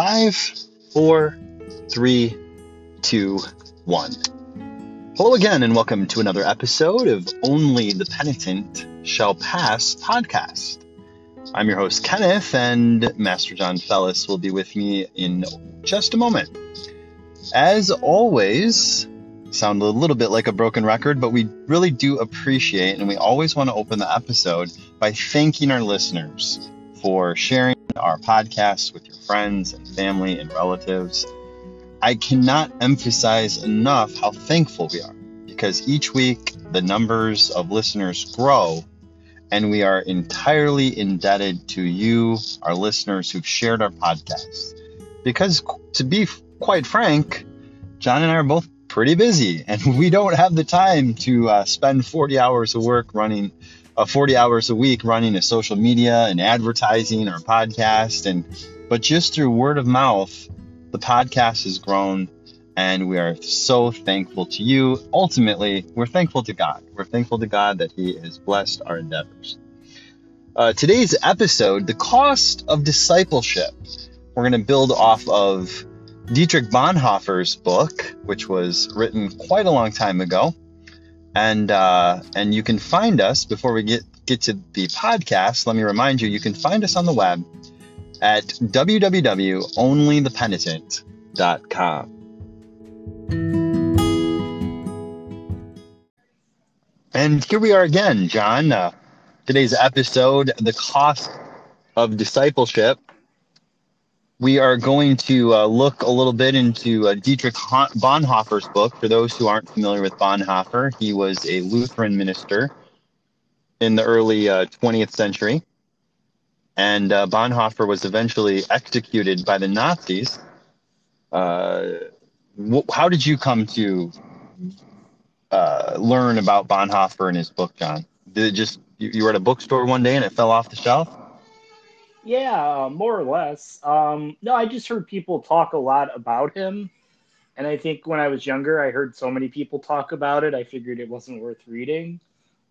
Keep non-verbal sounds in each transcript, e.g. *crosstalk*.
five, four, three, two, one. Hello again, and welcome to another episode of Only the Penitent Shall Pass podcast. I'm your host, Kenneth, and Master John Fellis will be with me in just a moment. As always, sound a little bit like a broken record, but we really do appreciate and we always want to open the episode by thanking our listeners for sharing our podcast with your friends and family and relatives. I cannot emphasize enough how thankful we are because each week the numbers of listeners grow and we are entirely indebted to you, our listeners who've shared our podcast. Because to be quite frank, John and I are both pretty busy and *laughs* we don't have the time to uh, spend 40 hours of work running uh, 40 hours a week running a social media and advertising our podcast. And but just through word of mouth the podcast has grown and we are so thankful to you. Ultimately we're thankful to god. We're thankful to god that he has blessed our endeavors. Uh, today's episode the cost of discipleship. We're going to build off of Dietrich Bonhoeffer's book, which was written quite a long time ago, and uh, and you can find us before we get get to the podcast. Let me remind you, you can find us on the web at www.onlythepenitent.com. And here we are again, John. Uh, today's episode, the cost of discipleship we are going to uh, look a little bit into uh, Dietrich Bonhoeffer's book. For those who aren't familiar with Bonhoeffer, he was a Lutheran minister in the early uh, 20th century. And uh, Bonhoeffer was eventually executed by the Nazis. Uh, wh- how did you come to uh, learn about Bonhoeffer and his book, John? Did it just, you, you were at a bookstore one day and it fell off the shelf? Yeah, uh, more or less. Um, no, I just heard people talk a lot about him. And I think when I was younger, I heard so many people talk about it, I figured it wasn't worth reading.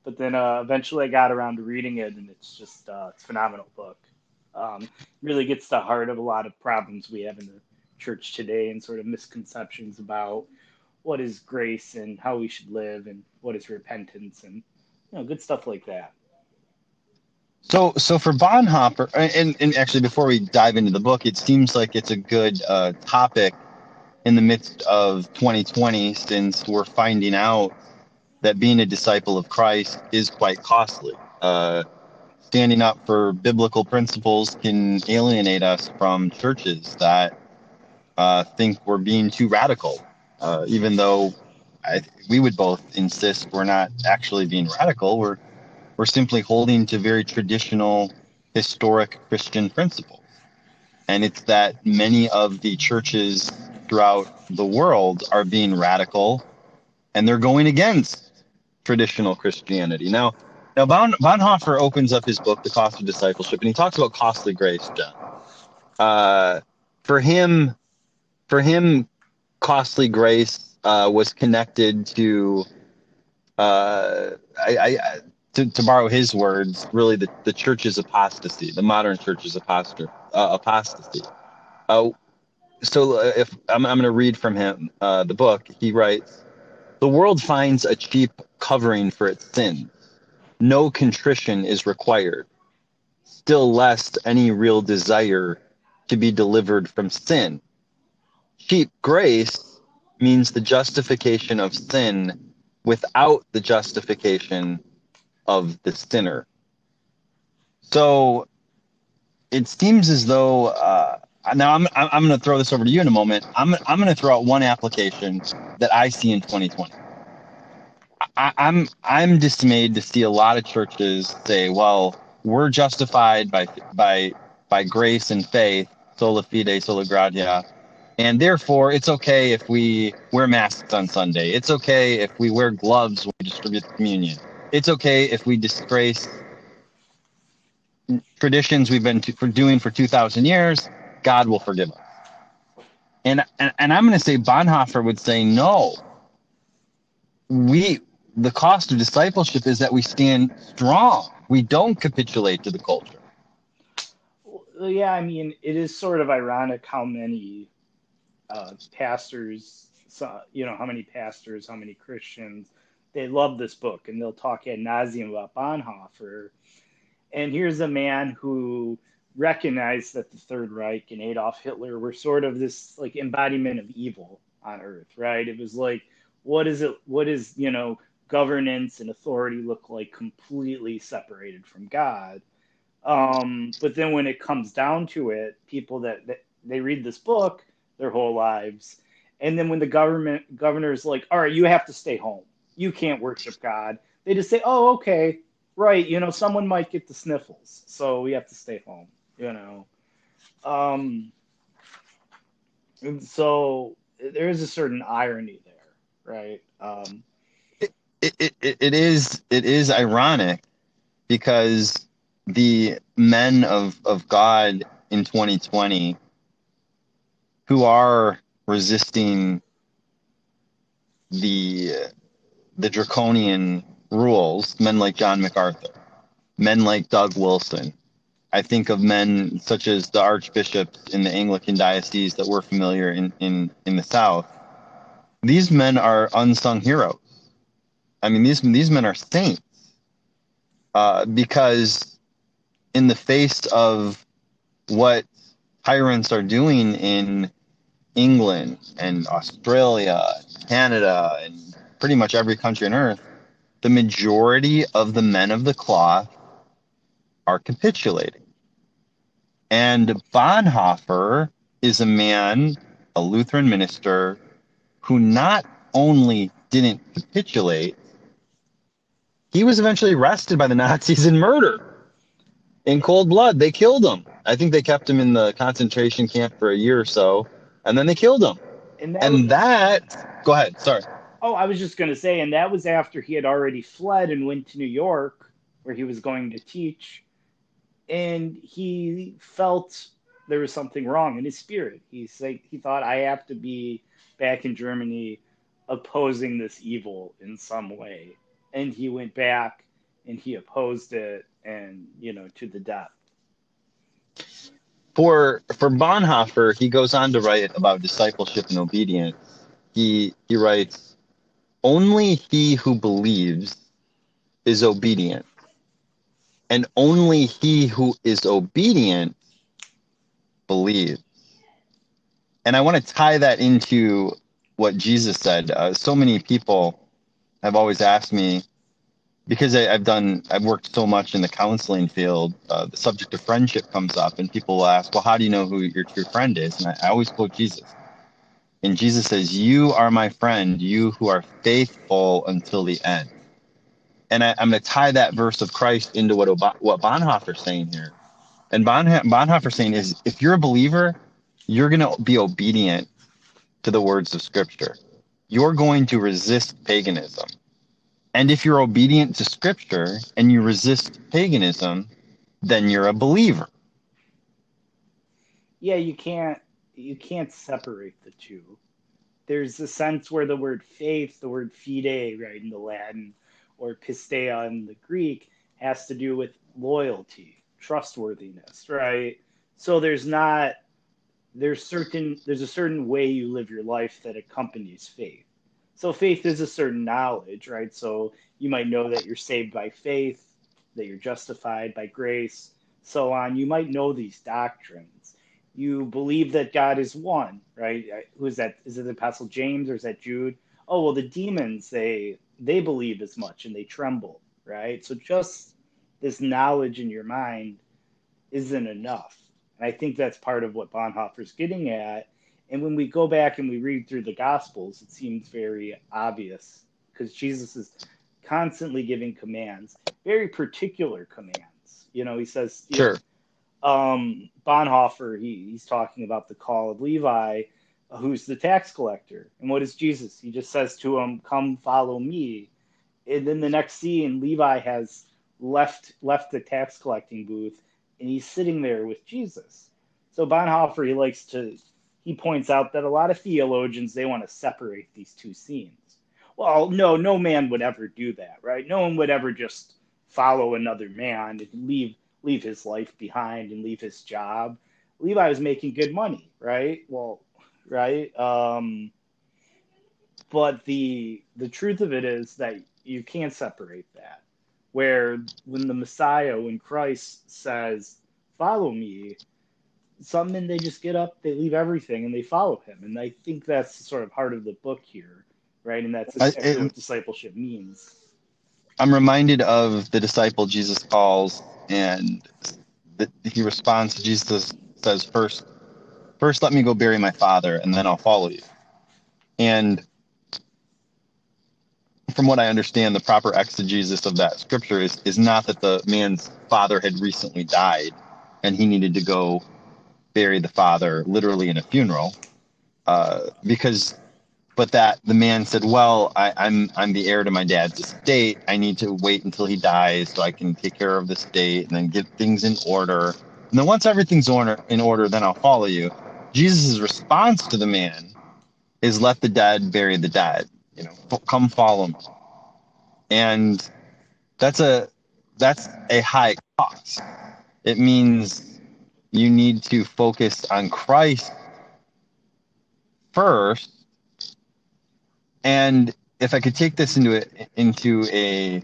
But then uh, eventually I got around to reading it, and it's just uh, it's a phenomenal book. Um, really gets to the heart of a lot of problems we have in the church today and sort of misconceptions about what is grace and how we should live and what is repentance and you know good stuff like that. So, so for Bonhoeffer, and, and actually before we dive into the book, it seems like it's a good uh, topic in the midst of 2020 since we're finding out that being a disciple of Christ is quite costly. Uh, standing up for biblical principles can alienate us from churches that uh, think we're being too radical, uh, even though I, we would both insist we're not actually being radical. We're we're simply holding to very traditional, historic Christian principles. And it's that many of the churches throughout the world are being radical and they're going against traditional Christianity. Now, now bon, Bonhoeffer opens up his book, The Cost of Discipleship, and he talks about costly grace, John. Uh, for him, for him, costly grace uh, was connected to uh, I, I, to, to borrow his words, really the, the church's apostasy, the modern church's apostasy. Uh, apostasy. Uh, so uh, if I'm, I'm going to read from him uh, the book, he writes, "The world finds a cheap covering for its sins. No contrition is required. Still less any real desire to be delivered from sin. Cheap grace means the justification of sin without the justification of the sinner. So it seems as though uh, now I'm I'm going to throw this over to you in a moment. I'm I'm going to throw out one application that I see in 2020. I, I'm I'm dismayed to see a lot of churches say, "Well, we're justified by by by grace and faith, sola fide, sola gratia." And therefore, it's okay if we wear masks on Sunday. It's okay if we wear gloves when we distribute communion it's okay if we disgrace traditions we've been for doing for 2000 years god will forgive us and and, and i'm going to say bonhoeffer would say no we the cost of discipleship is that we stand strong. We don't capitulate to the culture. Yeah, I mean, it is sort of ironic how many uh, pastors, you know, how many pastors, how many Christians, they love this book and they'll talk ad nauseum about Bonhoeffer. And here's a man who recognized that the Third Reich and Adolf Hitler were sort of this like embodiment of evil on earth, right? It was like, what is it? What is, you know, governance and authority look like completely separated from God? Um, but then when it comes down to it, people that, that they read this book their whole lives, and then when the government governor's like, all right, you have to stay home, you can't worship God, they just say, oh, okay, right, you know, someone might get the sniffles, so we have to stay home, you know. Um, and so there is a certain irony there, right? Um, it, it, it, it is it is ironic because the men of, of God in 2020 who are resisting the the draconian rules, men like John MacArthur, men like Doug Wilson. I think of men such as the archbishops in the Anglican diocese that we're familiar in, in, in the South. These men are unsung heroes. I mean, these these men are saints uh, because in the face of what tyrants are doing in England and Australia, Canada, and pretty much every country on earth, the majority of the men of the cloth are capitulating. And Bonhoeffer is a man, a Lutheran minister, who not only didn't capitulate, he was eventually arrested by the Nazis and murdered in cold blood. They killed him. I think they kept him in the concentration camp for a year or so, and then they killed him. And that, and was, that go ahead. Sorry. Oh, I was just going to say, and that was after he had already fled and went to New York, where he was going to teach, and he felt there was something wrong in his spirit. He's like he thought I have to be back in Germany, opposing this evil in some way, and he went back and he opposed it and you know to the death. For for Bonhoeffer, he goes on to write about discipleship and obedience. He he writes, "Only he who believes is obedient, and only he who is obedient believes." And I want to tie that into what Jesus said. Uh, so many people have always asked me, because I, have done, I've worked so much in the counseling field, uh, the subject of friendship comes up, and people will ask, "Well, how do you know who your true friend is?" And I, I always quote Jesus, and Jesus says, "You are my friend, you who are faithful until the end." And I, am going to tie that verse of Christ into what what Bonhoeffer's saying here. And Bonhoeffer's saying is, if you're a believer, you're going to be obedient to the words of Scripture. You're going to resist paganism and if you're obedient to scripture and you resist paganism, then you're a believer. Yeah, you can't you can't separate the two. There's a sense where the word faith, the word fide, right, in the Latin, or pistis in the Greek, has to do with loyalty, trustworthiness, right? So there's not there's certain there's a certain way you live your life that accompanies faith so faith is a certain knowledge, right? So you might know that you're saved by faith, that you're justified by grace, so on. You might know these doctrines. You believe that God is one, right? Who is that? Is it the Apostle James or is that Jude? Oh well, the demons they they believe as much and they tremble, right? So just this knowledge in your mind isn't enough. And I think that's part of what Bonhoeffer's getting at and when we go back and we read through the Gospels, it seems very obvious because Jesus is constantly giving commands, very particular commands. You know, he says, sure. Um, Bonhoeffer, he, he's talking about the call of Levi, who's the tax collector. And what is Jesus? He just says to him, Come follow me. And then the next scene, Levi has left left the tax collecting booth and he's sitting there with Jesus. So Bonhoeffer, he likes to he points out that a lot of theologians they want to separate these two scenes. well, no, no man would ever do that, right? No one would ever just follow another man and leave leave his life behind and leave his job. Levi was making good money, right? Well, right. Um, but the the truth of it is that you can't separate that. Where when the Messiah, when Christ says, "Follow me," some men they just get up, they leave everything, and they follow him. And I think that's the sort of heart of the book here, right? And that's I- what discipleship means. I'm reminded of the disciple Jesus calls, and that he responds to Jesus says, "First, first let me go bury my father, and then I'll follow you." And from what I understand, the proper exegesis of that scripture is is not that the man's father had recently died, and he needed to go bury the father literally in a funeral, uh, because but that the man said, "Well, I, I'm I'm the heir to my dad's estate. I need to wait until he dies so I can take care of the estate and then get things in order. And then once everything's order, in order, then I'll follow you." Jesus' response to the man is, "Let the dead bury the dead. You know, come follow me." And that's a that's a high cost. It means you need to focus on Christ first and if I could take this into a, into a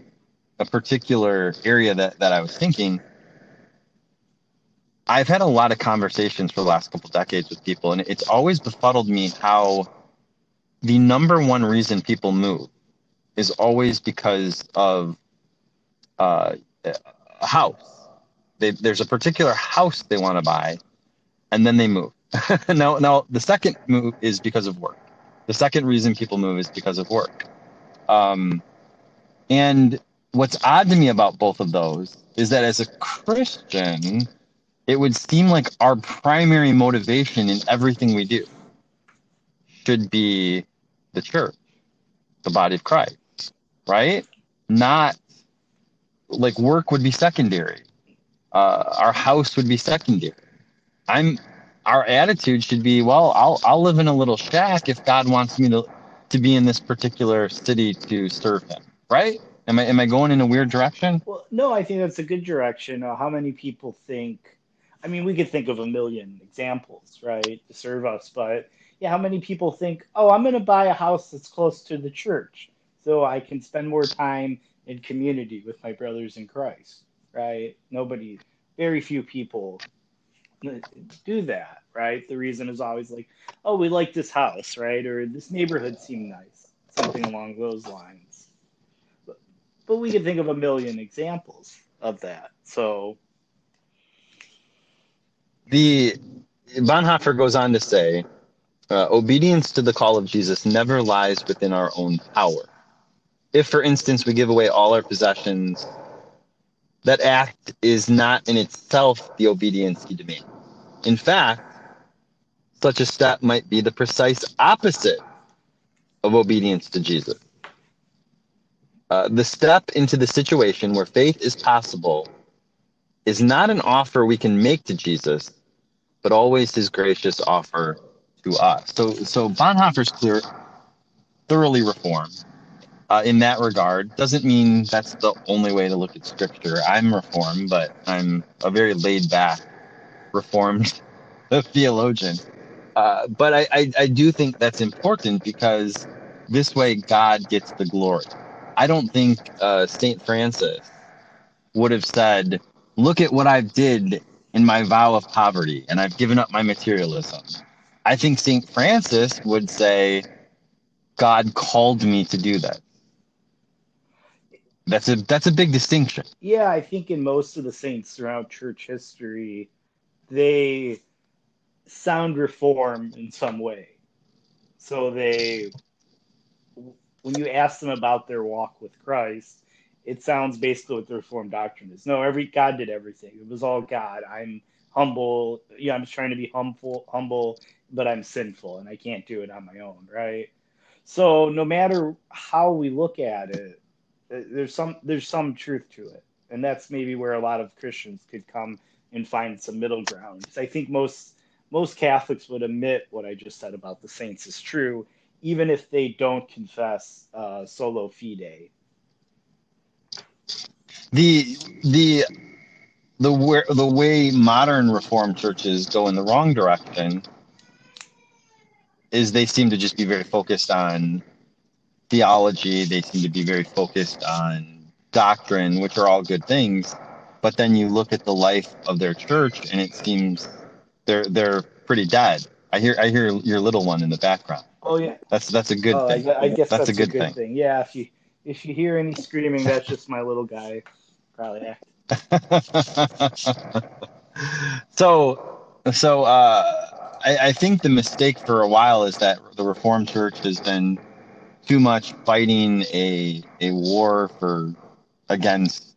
a particular area that, that I was thinking, I've had a lot of conversations for the last couple decades with people, and it's always befuddled me how the number one reason people move is always because of uh, a house. They, there's a particular house they want to buy, and then they move. *laughs* now, now the second move is because of work. The second reason people move is because of work. Um, and what's odd to me about both of those is that as a Christian, it would seem like our primary motivation in everything we do should be the church, the body of Christ, right? Not like work would be secondary. Uh, our house would be secondary. I'm our attitude should be, well, I'll I'll live in a little shack if God wants me to to be in this particular city to serve Him, right? Am I am I going in a weird direction? Well, no, I think that's a good direction. Uh, how many people think? I mean, we could think of a million examples, right, to serve us, but yeah, how many people think, oh, I'm going to buy a house that's close to the church so I can spend more time in community with my brothers in Christ, right? Nobody, very few people do that, right? The reason is always like, oh, we like this house, right? Or this neighborhood seemed nice, something along those lines. But, but we can think of a million examples of that. So, The Bonhoeffer goes on to say, uh, obedience to the call of Jesus never lies within our own power. If, for instance, we give away all our possessions, that act is not in itself the obedience he demands. In fact, such a step might be the precise opposite of obedience to Jesus. Uh, the step into the situation where faith is possible is not an offer we can make to Jesus, but always his gracious offer to us. So, so Bonhoeffer's clear, thoroughly reformed uh, in that regard. Doesn't mean that's the only way to look at Scripture. I'm reformed, but I'm a very laid back, reformed *laughs* theologian. Uh, but I, I, I do think that's important because this way God gets the glory. I don't think uh, St. Francis would have said, Look at what I've did in my vow of poverty, and I've given up my materialism. I think St. Francis would say, God called me to do that. That's a that's a big distinction. yeah, I think in most of the saints throughout church history, they sound reform in some way. So they, when you ask them about their walk with Christ, it sounds basically what the Reformed doctrine is. No, every God did everything. It was all God. I'm humble. Yeah, I'm trying to be humble, humble, but I'm sinful and I can't do it on my own, right? So no matter how we look at it, there's some there's some truth to it, and that's maybe where a lot of Christians could come and find some middle ground. 'Cause I think most most Catholics would admit what I just said about the saints is true, even if they don't confess uh, solo fide. The the the where the way modern reformed churches go in the wrong direction is they seem to just be very focused on theology they seem to be very focused on doctrine which are all good things but then you look at the life of their church and it seems they're they're pretty dead i hear i hear your little one in the background Oh yeah, that's that's a good Oh, thing gue- I guess That's that's, a good thing. thing. Yeah, if you if you hear any screaming, that's just my little guy. Probably. *laughs* so so uh, I, I think the mistake for a while is that the Reformed Church has been too much fighting a a war for against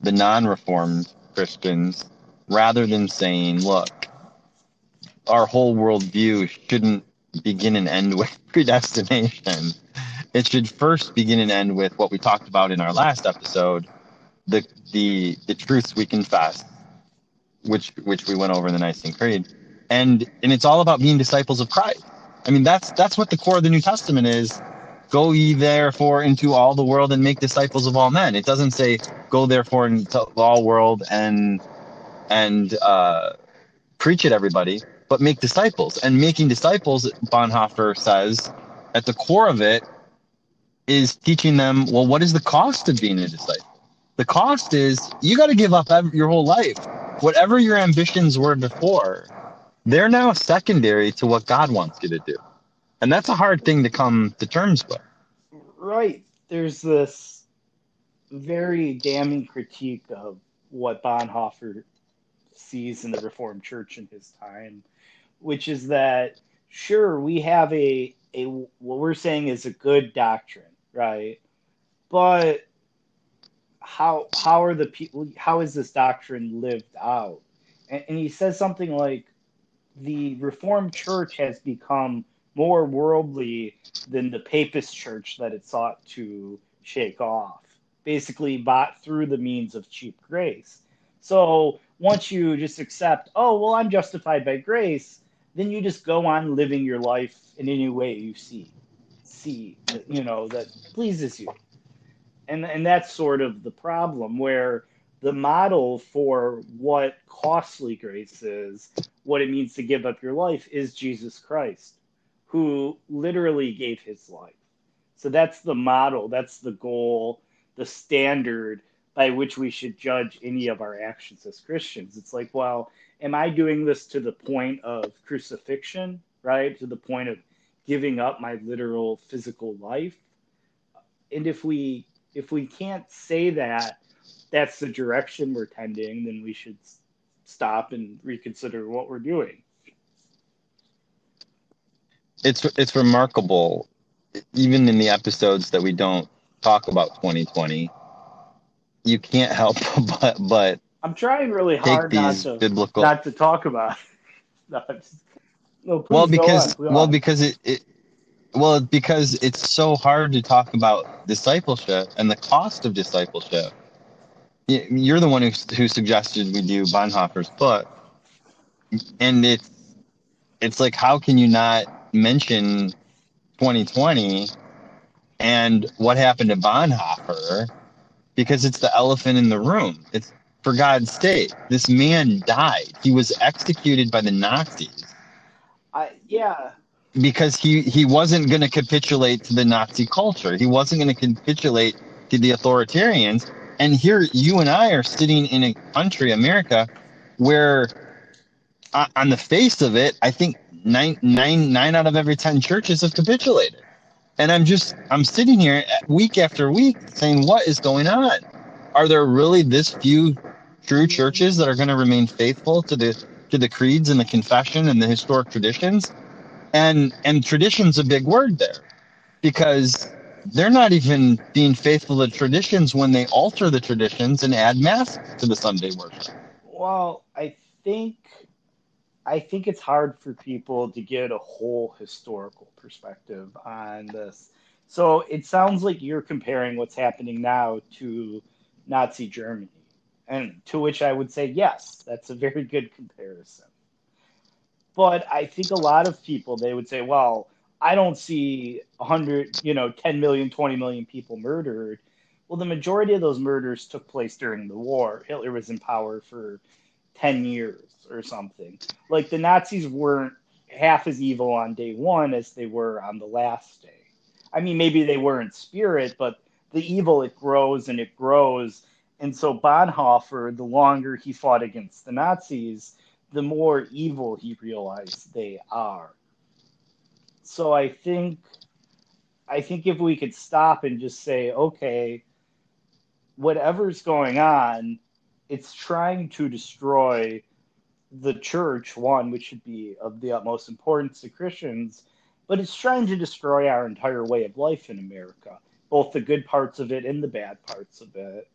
the non-reformed Christians rather than saying, look, our whole worldview shouldn't begin and end with *laughs* predestination. It should first begin and end with what we talked about in our last episode, the the the truths we confess, which which we went over in the Nicene Creed, and and it's all about being disciples of Christ. I mean, that's that's what the core of the New Testament is. Go ye therefore into all the world and make disciples of all men. It doesn't say go therefore into all world and and uh, preach it everybody, but make disciples. And making disciples, Bonhoeffer says, at the core of it is teaching them. Well, what is the cost of being a disciple? The cost is you got to give up your whole life. Whatever your ambitions were before, they're now secondary to what God wants you to do. And that's a hard thing to come to terms with. Right. There's this very damning critique of what Bonhoeffer sees in the Reformed Church in his time, which is that sure we have a a what we're saying is a good doctrine, right? But how how are the people how is this doctrine lived out? And, and he says something like the Reformed Church has become more worldly than the papist church that it sought to shake off, basically bought through the means of cheap grace. So once you just accept, oh, well, I'm justified by grace, then you just go on living your life in any way you see, see, you know, that pleases you. And, and that's sort of the problem where the model for what costly grace is, what it means to give up your life, is Jesus Christ who literally gave his life. So that's the model, that's the goal, the standard by which we should judge any of our actions as Christians. It's like, well, am I doing this to the point of crucifixion, right? To the point of giving up my literal physical life? And if we if we can't say that that's the direction we're tending, then we should stop and reconsider what we're doing. It's it's remarkable, even in the episodes that we don't talk about 2020. You can't help *laughs* but but I'm trying really hard not to biblical not to talk about. it. *laughs* No, no, well because well because it, it well because it's so hard to talk about discipleship and the cost of discipleship you're the one who, who suggested we do bonhoeffer's book and it's it's like how can you not mention 2020 and what happened to bonhoeffer because it's the elephant in the room it's for god's sake this man died he was executed by the nazis I, yeah, because he he wasn't going to capitulate to the Nazi culture. He wasn't going to capitulate to the authoritarians. And here you and I are sitting in a country, America, where uh, on the face of it, I think nine nine nine out of every ten churches have capitulated. And I'm just I'm sitting here week after week saying, what is going on? Are there really this few true churches that are going to remain faithful to the to the creeds and the confession and the historic traditions? and and tradition's a big word there because they're not even being faithful to traditions when they alter the traditions and add mass to the sunday worship well, I think I think it's hard for people to get a whole historical perspective on this. So it sounds like you're comparing what's happening now to Nazi Germany, and to which I would say yes, that's a very good comparison. But I think a lot of people they would say, well, I don't see 100, you know, 10 million, 20 million people murdered. Well, the majority of those murders took place during the war. Hitler was in power for 10 years or something. Like the Nazis weren't half as evil on day one as they were on the last day. I mean, maybe they were in spirit, but the evil, it grows and it grows. And so Bonhoeffer, the longer he fought against the Nazis, the more evil he realized they are. So I think I think if we could stop and just say, okay, whatever's going on, it's trying to destroy the church, one, which should be of the utmost importance to Christians, but it's trying to destroy our entire way of life in America, both the good parts of it and the bad parts of it.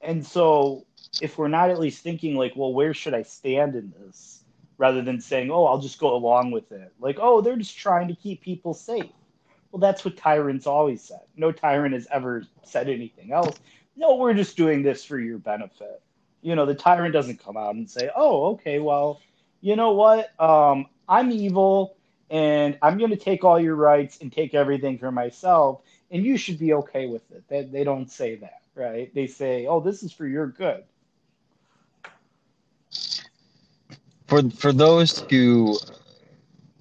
And so, if we're not at least thinking, like, well, where should I stand in this? Rather than saying, oh, I'll just go along with it. Like, oh, they're just trying to keep people safe. Well, that's what tyrants always said. No tyrant has ever said anything else. No, we're just doing this for your benefit. You know the tyrant doesn't come out and say oh okay well you know what? Um, i'm evil and i'm going to take all your rights and take everything for myself and you should be okay with it. They, they don't say that right? They say oh this is for your good. For for those who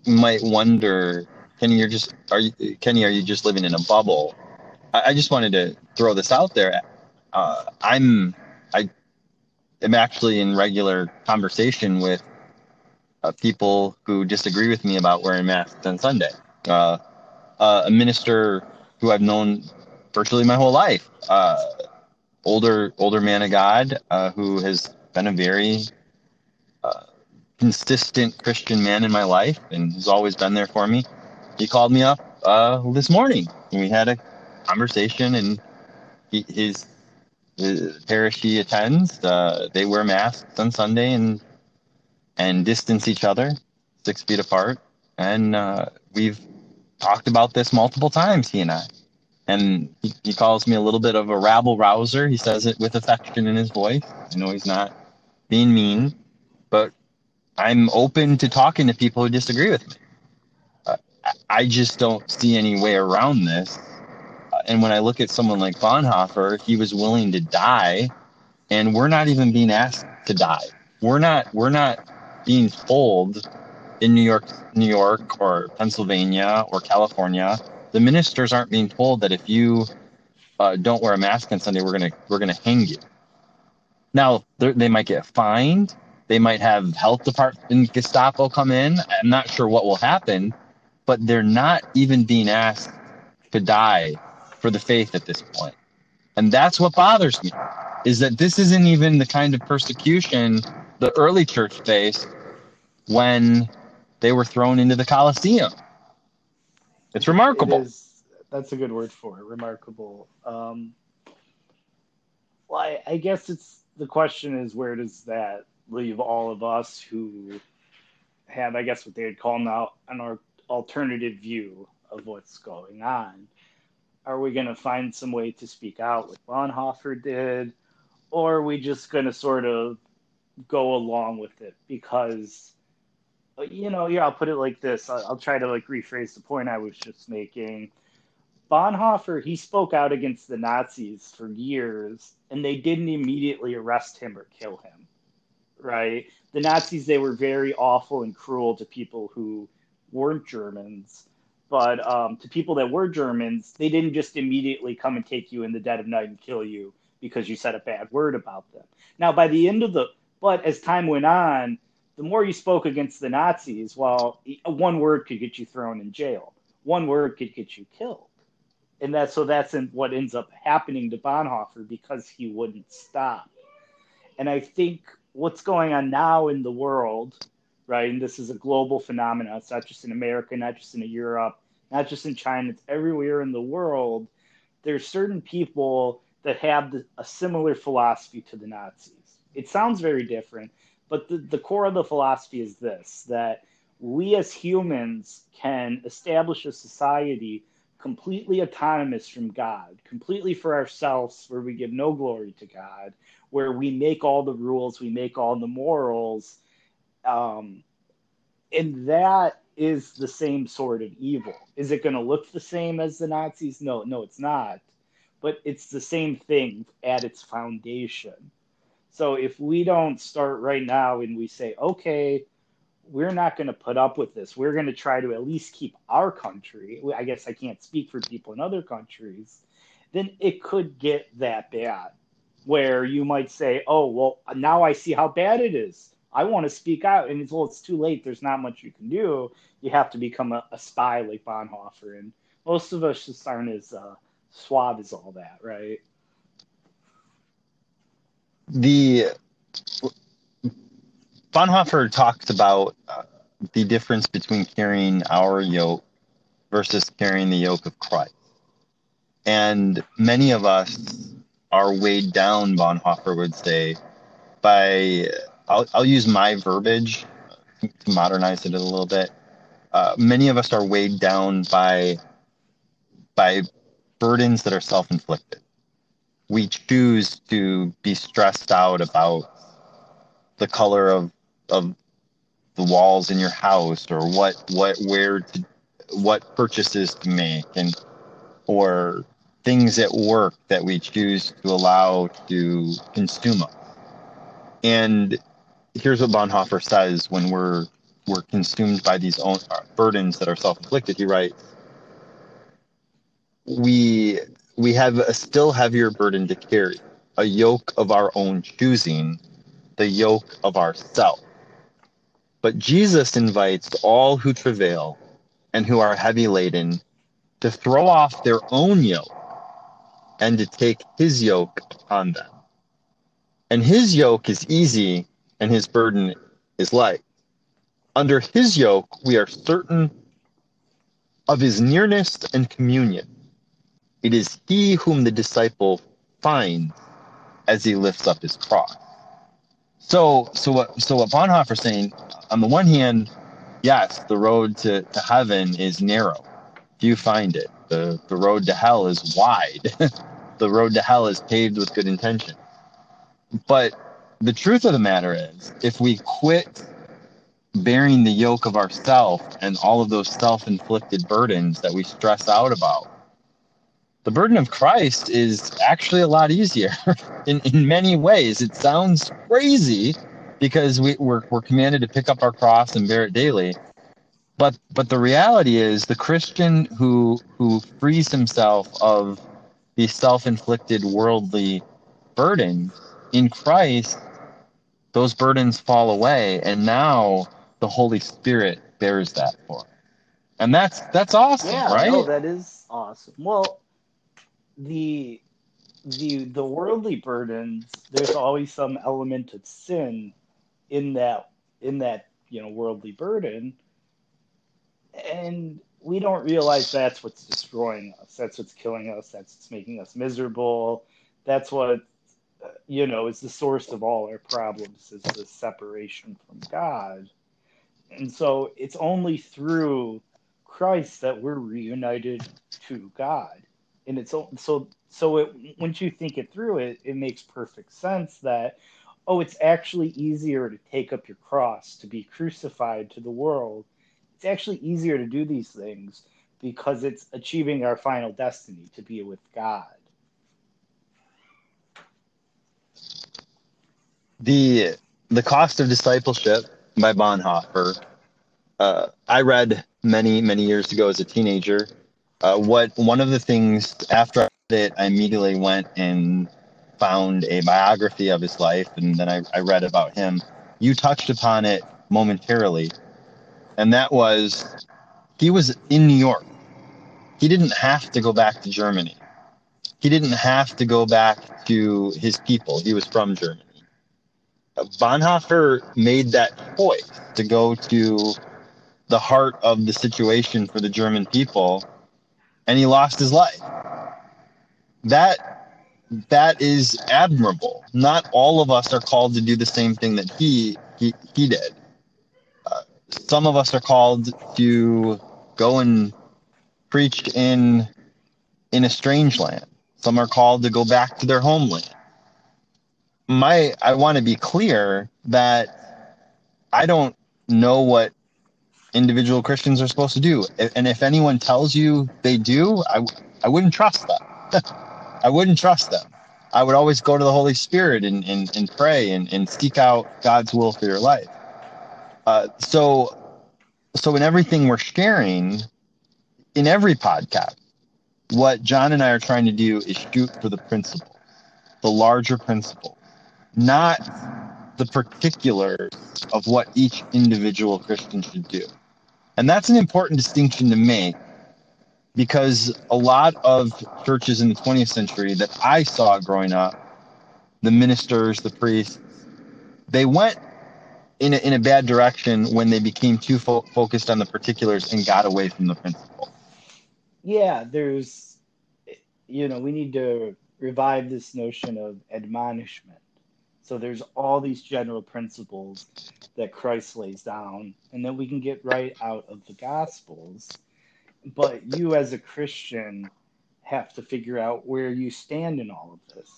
might wonder kenny you're just are you kenny are you just living in a bubble? I, I just wanted to throw this out there uh, i'm i am actually in regular conversation with uh, people who disagree with me about wearing masks on Sunday. Uh, uh, a minister who I've known virtually my whole life, uh, older older man of God, uh, who has been a very consistent Christian man in my life and has always been there for me. He called me up this morning and we had a conversation and he, his the parish he attends, uh, they wear masks on Sunday and and distance each other six feet apart. And uh, we've talked about this multiple times, he and I. And he, he calls me a little bit of a rabble rouser. He says it with affection in his voice. I know he's not being mean, but I'm open to talking to people who disagree with me. Uh, I just don't see any way around this and when I look at someone like Bonhoeffer, he was willing to die, and we're not even being asked to die. We're not. We're not being told in New York, New York, or Pennsylvania, or California. The ministers aren't being told that if you uh, don't wear a mask on Sunday, we're gonna we're gonna hang you. Now they might get fined. They might have health department Gestapo come in. I'm not sure what will happen, but they're not even being asked to die for the faith at this point. And that's what bothers me is that this isn't even the kind of persecution the early church faced when they were thrown into the Colosseum. It's remarkable. It is, that's a good word for it. Remarkable. Um, well, I, I guess it's the question is where does that leave all of us who have, I guess, what they would call now an alternative view of what's going on? Are we going to find some way to speak out like Bonhoeffer did? Or are we just going to sort of go along with it? Because, you know, yeah, I'll put it like this. I'll, try to like rephrase the point I was just making. Bonhoeffer, he spoke out against the Nazis for years, and they didn't immediately arrest him or kill him, right? The Nazis, they were very awful and cruel to people who weren't Germans but um, to people that were Germans, they didn't just immediately come and take you in the dead of night and kill you because you said a bad word about them. Now, by the end of the, but as time went on, the more you spoke against the Nazis, well, one word could get you thrown in jail. One word could get you killed. And that's so that's what ends up happening to Bonhoeffer because he wouldn't stop. And I think what's going on now in the world, right? And this is a global phenomenon. It's not just in America, not just in Europe, not just in China, it's everywhere in the world. There's certain people that have a similar philosophy to the Nazis. It sounds very different, but the, the core of the philosophy is this that we as humans can establish a society completely autonomous from God, completely for ourselves, where we give no glory to God, where we make all the rules, we make all the morals. Um, and that is the same sort of evil. Is it going to look the same as the Nazis? No, no, it's not. But it's the same thing at its foundation. So if we don't start right now and we say, okay, we're not going to put up with this. We're going to try to at least keep our country. I guess I can't speak for people in other countries. Then it could get that bad where you might say, oh, well, now I see how bad it is. I want to speak out. And it's, well, it's too late. There's not much you can do. You have to become a, a spy like Bonhoeffer. And most of us just aren't as uh, suave as all that, right? The Bonhoeffer talks about uh, the difference between carrying our yoke versus carrying the yoke of Christ. And many of us are weighed down, Bonhoeffer would say, by, I'll, I'll use my verbiage to modernize it a little bit. Uh, many of us are weighed down by, by burdens that are self inflicted. We choose to be stressed out about the color of of the walls in your house or what what where to what purchases to make and or things at work that we choose to allow to consume us. And here's what Bonhoeffer says when we're we're consumed by these own uh, burdens that are self-inflicted. He writes, "We we have a still heavier burden to carry, a yoke of our own choosing, the yoke of ourself. But Jesus invites all who travail and who are heavy laden to throw off their own yoke and to take his yoke upon them. And his yoke is easy and his burden is light. Under his yoke, we are certain of his nearness and communion. It is he whom the disciple finds as he lifts up his cross. So, so what? So what Bonhoeffer's saying, on the one hand, yes, the road to, to heaven is narrow. Few find it. The the road to hell is wide. *laughs* the road to hell is paved with good intention. But the truth of the matter is, if we quit bearing the yoke of ourself and all of those self-inflicted burdens that we stress out about, the burden of Christ is actually a lot easier *laughs* in, in many ways. It sounds crazy because we, we're, we're commanded to pick up our cross and bear it daily. But but the reality is the Christian who who frees himself of these self-inflicted worldly burdens in Christ, those burdens fall away, and now the Holy Spirit bears that for him. And that's that's awesome, yeah, right? No, that is awesome. Well, the the the worldly burdens there's always some element of sin in that in that you know worldly burden and we don't realize that's what's destroying us that's what's killing us that's what's making us miserable that's what you know is the source of all our problems is the separation from god. And so it's only through christ that we're reunited to god. And it's so so it, once you think it through it it makes perfect sense that oh it's actually easier to take up your cross to be crucified to the world. It's actually easier to do these things because it's achieving our final destiny to be with god the the cost of discipleship by bonhoeffer uh, i read many many years ago as a teenager uh, what one of the things after I it, I immediately went and found a biography of his life, and then I, I read about him. You touched upon it momentarily, and that was he was in New York. He didn't have to go back to Germany. He didn't have to go back to his people. He was from Germany. Bonhoeffer made that choice to go to the heart of the situation for the German people and he lost his life. That that is admirable. Not all of us are called to do the same thing that he he, he did. Uh, some of us are called to go and preach in in a strange land. Some are called to go back to their homeland. My I want to be clear that I don't know what individual Christians are supposed to do. And if anyone tells you they do, I, I wouldn't trust them. *laughs* I wouldn't trust them. I would always go to the Holy Spirit and, and, and pray and, and seek out God's will for your life. Uh, so, so in everything we're sharing, in every podcast, what John and I are trying to do is shoot for the principle, the larger principle, not the particulars of what each individual Christian should do. And that's an important distinction to make because a lot of churches in the 20th century that I saw growing up, the ministers, the priests, they went in a, in a bad direction when they became too fo- focused on the particulars and got away from the principle. Yeah, there's, you know, we need to revive this notion of admonishment. So there's all these general principles that Christ lays down, and then we can get right out of the Gospels but you as a Christian have to figure out where you stand in all of this.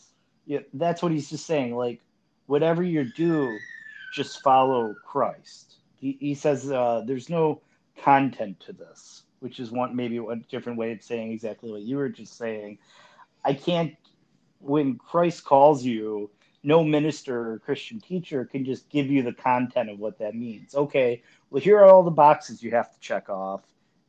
Yeah, that's what he's just saying. Like, whatever you do, just follow Christ. He, he says uh, there's no content to this, which is one maybe a different way of saying exactly what you were just saying. I can't. When Christ calls you, no minister or Christian teacher can just give you the content of what that means. Okay, well, here are all the boxes you have to check off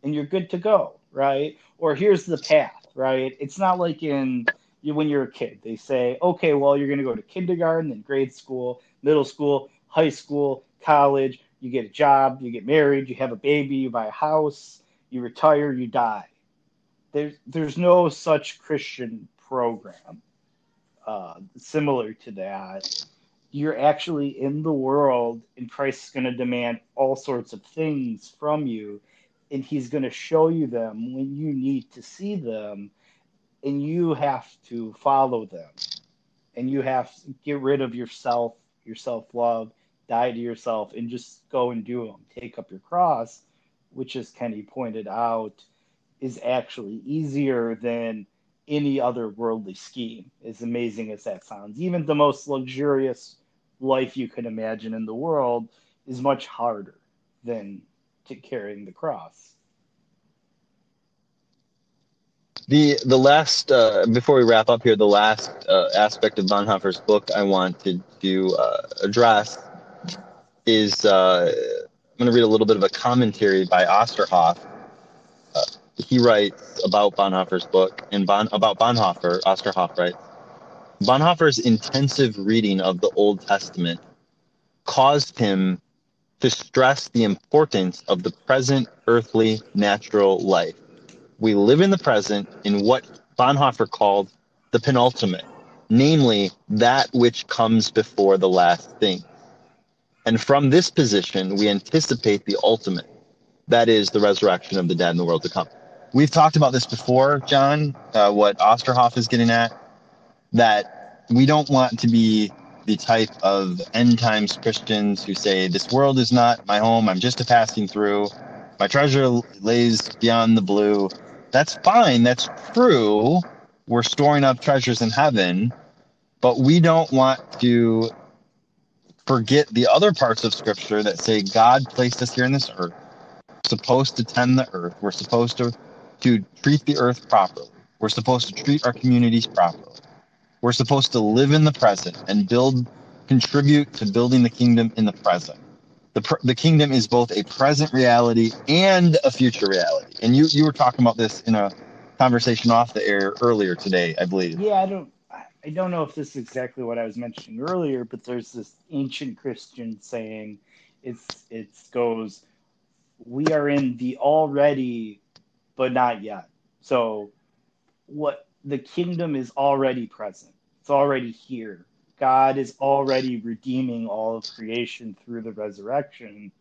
and you're good to go, right? Or here's the path, right? It's not like in when you're a kid, they say, okay, well, you're going to go to kindergarten, then grade school, middle school, high school, college. You get a job, you get married, you have a baby, you buy a house, you retire, you die. There's there's no such Christian program uh, similar to that. You're actually in the world, and Christ is going to demand all sorts of things from you. And he's going to show you them when you need to see them. And you have to follow them. And you have to get rid of yourself your self-love die to yourself and just go and do them take up your cross which as kenny pointed out is actually easier than any other worldly scheme as amazing as that sounds even the most luxurious life you can imagine in the world is much harder than to carrying the cross. The the last uh, before we wrap up here, the last uh, aspect of Bonhoeffer's book I wanted to uh, address is uh, I'm going to read a little bit of a commentary by Oosterhoff. He writes about Bonhoeffer's book and bon, about Bonhoeffer. Oosterhoff writes Bonhoeffer's intensive reading of the Old Testament caused him to stress the importance of the present earthly natural life. We live in the present in what Bonhoeffer called the penultimate, namely that which comes before the last thing. And from this position, we anticipate the ultimate, that is, the resurrection of the dead in the world to come. We've talked about this before, John, uh, what Oosterhoff is getting at, that we don't want to be the type of end times Christians who say, This world is not my home. I'm just a passing through. My treasure lays beyond the blue. That's fine. That's true. We're storing up treasures in heaven. But we don't want to forget the other parts of Scripture that say God placed us here in this earth. Supposed to tend the earth. We're supposed to, to treat the earth properly. We're supposed to treat our communities properly. We're supposed to live in the present and build, contribute to building the kingdom in the present. The, the kingdom is both a present reality and a future reality. And you, you were talking about this in a conversation off the air earlier today, I believe. Yeah, I don't, I don't know if this is exactly what I was mentioning earlier, but there's this ancient Christian saying, it's, it goes, we are in the already, but not yet. So, what the kingdom is already present. It's already here. God is already redeeming all of creation through the resurrection,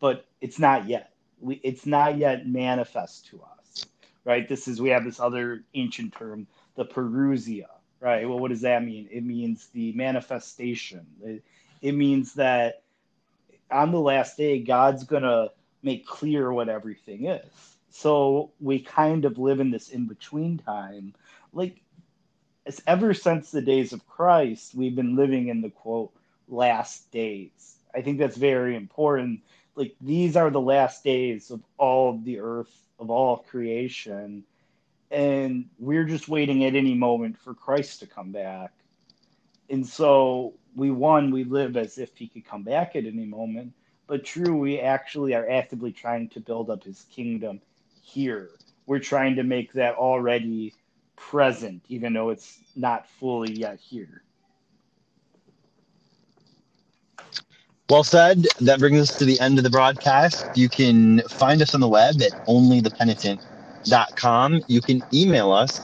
but it's not yet. We, it's not yet manifest to us, right? This is we have this other ancient term, the parousia, right? Well, what does that mean? It means the manifestation. It, it means that on the last day, God's gonna make clear what everything is. So we kind of live in this in between time, like it's ever since the days of Christ, we've been living in the quote last days. I think that's very important like these are the last days of all of the earth, of all creation. And we're just waiting at any moment for Christ to come back. And so we one, we live as if he could come back at any moment. But true, we actually are actively trying to build up his kingdom here. We're trying to make that already present, even though it's not fully yet here. Well said. That brings us to the end of the broadcast. You can find us on the web at onlythepenitent.com. You can email us.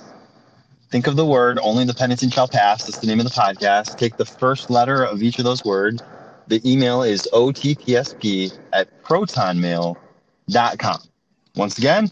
Think of the word only the penitent shall pass. That's the name of the podcast. Take the first letter of each of those words. The email is otpsp at protonmail.com. Once again,